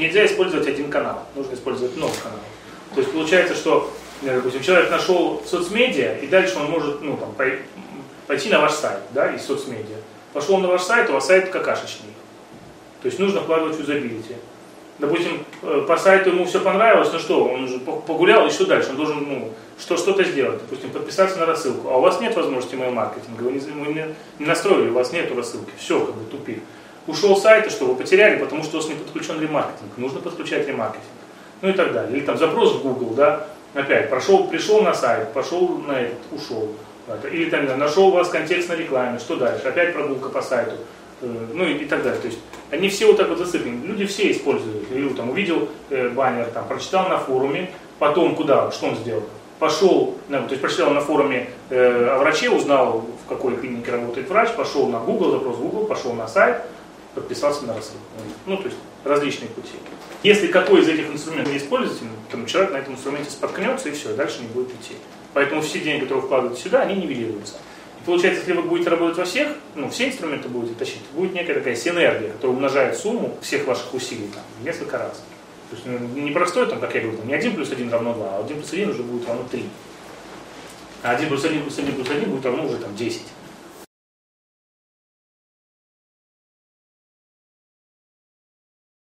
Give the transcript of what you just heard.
Нельзя использовать один канал, нужно использовать много каналов. То есть получается, что, э, допустим, человек нашел соцмедиа, и дальше он может ну, там, пойти на ваш сайт да, из соцмедиа. Пошел он на ваш сайт, у вас сайт какашечный. То есть нужно вкладывать в юзабилити. Допустим, э, по сайту ему все понравилось, ну что, он уже погулял, и что дальше? Он должен ну, что, что-то сделать, допустим, подписаться на рассылку. А у вас нет возможности mail-маркетинга, вы, не, вы не, настроили, у вас нет рассылки. Все, как бы тупик. Ушел с сайта, что вы потеряли, потому что у вас не подключен ремаркетинг. Нужно подключать ремаркетинг. Ну и так далее. Или там запрос в Google, да, опять, прошел, пришел на сайт, пошел на этот, ушел. Или там нашел у вас контекст на рекламе, что дальше? Опять прогулка по сайту ну и, и так далее. То есть они все вот так вот засыпаны. Люди все используют. Или там увидел э, баннер, там, прочитал на форуме, потом куда, что он сделал? Пошел, ну, то есть прочитал на форуме э, о враче, узнал, в какой клинике работает врач, пошел на Google, запрос Google, пошел на сайт, подписался на рассылку. Ну, то есть различные пути. Если какой из этих инструментов не используете, то человек на этом инструменте споткнется и все, дальше не будет идти. Поэтому все деньги, которые вкладываются сюда, они нивелируются. Получается, если вы будете работать во всех, ну, все инструменты будете тащить, будет некая такая синергия, которая умножает сумму всех ваших усилий там, несколько раз. То есть ну, не простой, там, как я говорил, не 1 плюс 1 равно 2, а 1 плюс 1 уже будет равно 3. А 1 плюс 1 плюс 1 плюс 1 будет равно уже там 10.